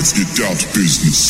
Let's get down to business.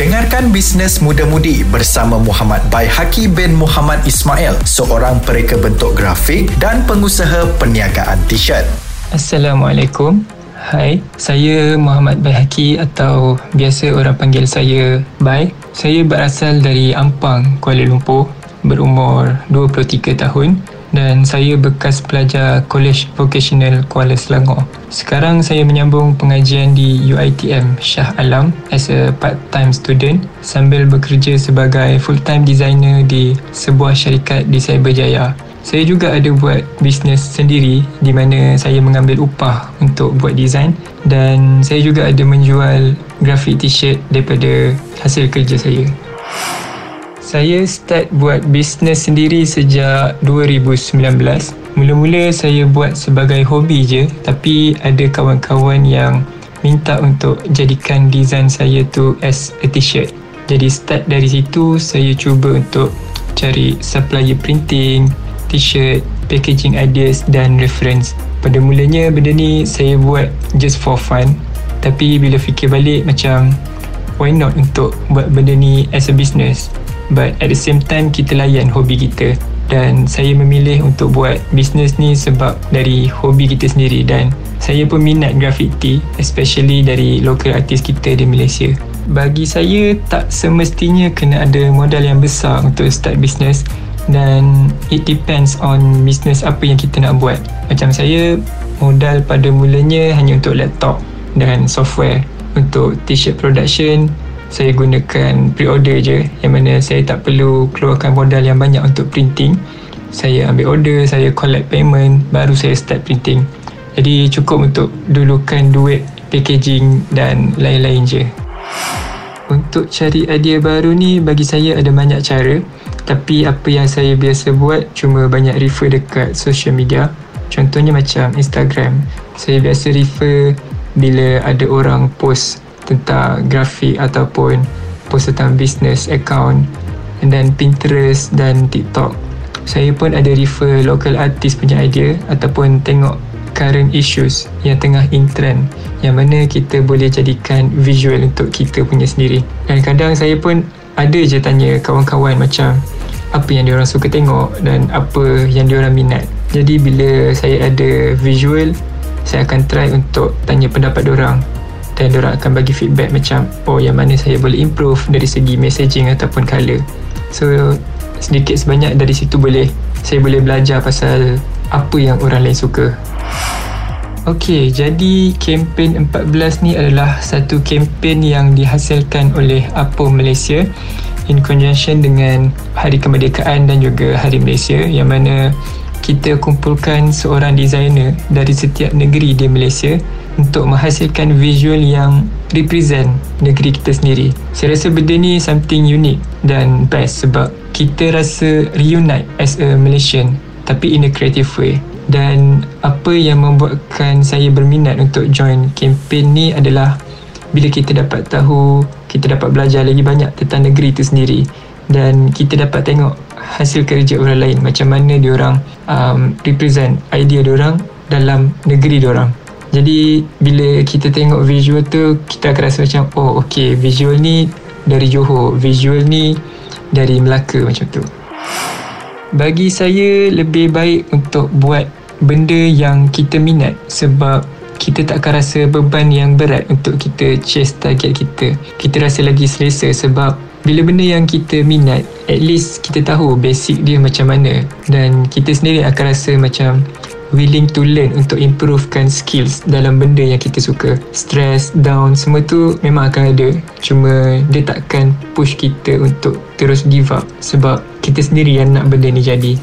Dengarkan Bisnes Muda-Mudi bersama Muhammad Baihaki bin Muhammad Ismail, seorang pereka bentuk grafik dan pengusaha perniagaan t-shirt. Assalamualaikum. Hai, saya Muhammad Baihaki atau biasa orang panggil saya Bai. Saya berasal dari Ampang, Kuala Lumpur, berumur 23 tahun dan saya bekas pelajar College Vocational Kuala Selangor. Sekarang saya menyambung pengajian di UiTM Shah Alam as a part-time student sambil bekerja sebagai full-time designer di sebuah syarikat di Cyberjaya. Saya juga ada buat bisnes sendiri di mana saya mengambil upah untuk buat design dan saya juga ada menjual grafik t-shirt daripada hasil kerja saya. Saya start buat bisnes sendiri sejak 2019. Mula-mula saya buat sebagai hobi je tapi ada kawan-kawan yang minta untuk jadikan design saya tu as a t-shirt. Jadi start dari situ saya cuba untuk cari supplier printing, t-shirt, packaging ideas dan reference. Pada mulanya benda ni saya buat just for fun tapi bila fikir balik macam why not untuk buat benda ni as a business but at the same time kita layan hobi kita. Dan saya memilih untuk buat bisnes ni sebab dari hobi kita sendiri. Dan saya pun minat graffiti especially dari local artist kita di Malaysia. Bagi saya tak semestinya kena ada modal yang besar untuk start bisnes. Dan it depends on bisnes apa yang kita nak buat. Macam saya modal pada mulanya hanya untuk laptop dan software. Untuk t-shirt production saya gunakan pre-order je yang mana saya tak perlu keluarkan modal yang banyak untuk printing. Saya ambil order, saya collect payment baru saya start printing. Jadi cukup untuk dulukan duit packaging dan lain-lain je. Untuk cari idea baru ni bagi saya ada banyak cara. Tapi apa yang saya biasa buat cuma banyak refer dekat social media. Contohnya macam Instagram. Saya biasa refer bila ada orang post tentang grafik ataupun post tentang business account and then Pinterest dan TikTok. Saya pun ada refer local artist punya idea ataupun tengok current issues yang tengah in trend yang mana kita boleh jadikan visual untuk kita punya sendiri. Dan kadang saya pun ada je tanya kawan-kawan macam apa yang diorang suka tengok dan apa yang diorang minat. Jadi bila saya ada visual, saya akan try untuk tanya pendapat diorang dan diorang akan bagi feedback macam oh yang mana saya boleh improve dari segi messaging ataupun color. So sedikit sebanyak dari situ boleh saya boleh belajar pasal apa yang orang lain suka. Okey, jadi kempen 14 ni adalah satu kempen yang dihasilkan oleh APO Malaysia in conjunction dengan Hari Kemerdekaan dan juga Hari Malaysia yang mana kita kumpulkan seorang designer dari setiap negeri di Malaysia untuk menghasilkan visual yang represent negeri kita sendiri. Saya rasa benda ni something unique dan best sebab kita rasa reunite as a Malaysian tapi in a creative way. Dan apa yang membuatkan saya berminat untuk join campaign ni adalah bila kita dapat tahu, kita dapat belajar lagi banyak tentang negeri itu sendiri dan kita dapat tengok hasil kerja orang lain macam mana diorang um, represent idea diorang dalam negeri diorang. Jadi bila kita tengok visual tu kita akan rasa macam oh okay visual ni dari Johor, visual ni dari Melaka macam tu. Bagi saya lebih baik untuk buat benda yang kita minat sebab kita tak akan rasa beban yang berat untuk kita chase target kita. Kita rasa lagi selesa sebab bila benda yang kita minat, at least kita tahu basic dia macam mana dan kita sendiri akan rasa macam willing to learn untuk improvekan skills dalam benda yang kita suka. Stress, down, semua tu memang akan ada. Cuma dia takkan push kita untuk terus give up sebab kita sendiri yang nak benda ni jadi.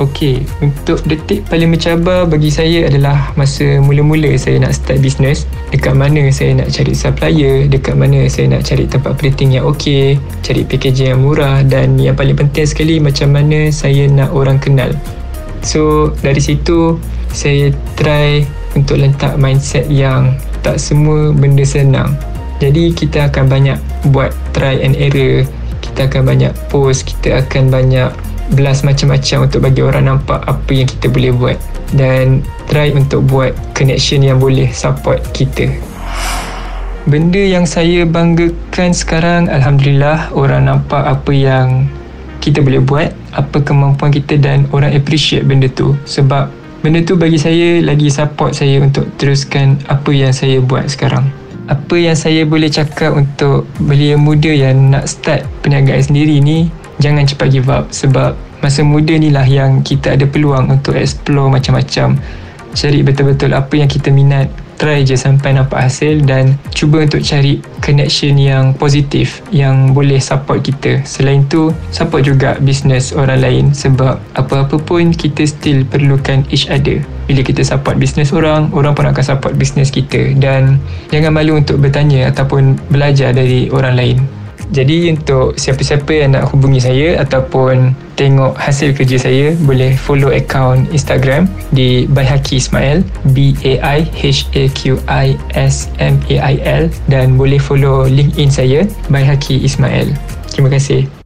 Okey, untuk detik paling mencabar bagi saya adalah masa mula-mula saya nak start business. Dekat mana saya nak cari supplier, dekat mana saya nak cari tempat printing yang okey, cari packaging yang murah dan yang paling penting sekali macam mana saya nak orang kenal. So dari situ saya try untuk letak mindset yang tak semua benda senang. Jadi kita akan banyak buat try and error. Kita akan banyak post, kita akan banyak belas macam-macam untuk bagi orang nampak apa yang kita boleh buat dan try untuk buat connection yang boleh support kita. benda yang saya banggakan sekarang Alhamdulillah orang nampak apa yang kita boleh buat apa kemampuan kita dan orang appreciate benda tu. Sebab benda tu bagi saya lagi support saya untuk teruskan apa yang saya buat sekarang. Apa yang saya boleh cakap untuk belia muda yang nak start perniagaan sendiri ni jangan cepat give up. Sebab masa muda ni lah yang kita ada peluang untuk explore macam-macam. Cari betul-betul apa yang kita minat try je sampai nampak hasil dan cuba untuk cari connection yang positif yang boleh support kita. Selain tu, support juga bisnes orang lain sebab apa-apa pun kita still perlukan each other. Bila kita support bisnes orang, orang pun akan support bisnes kita dan jangan malu untuk bertanya ataupun belajar dari orang lain. Jadi untuk siapa-siapa yang nak hubungi saya ataupun tengok hasil kerja saya boleh follow account Instagram di Baihaki Ismail B A I H A Q I S M A I L dan boleh follow LinkedIn saya Baihaki Ismail. Terima kasih.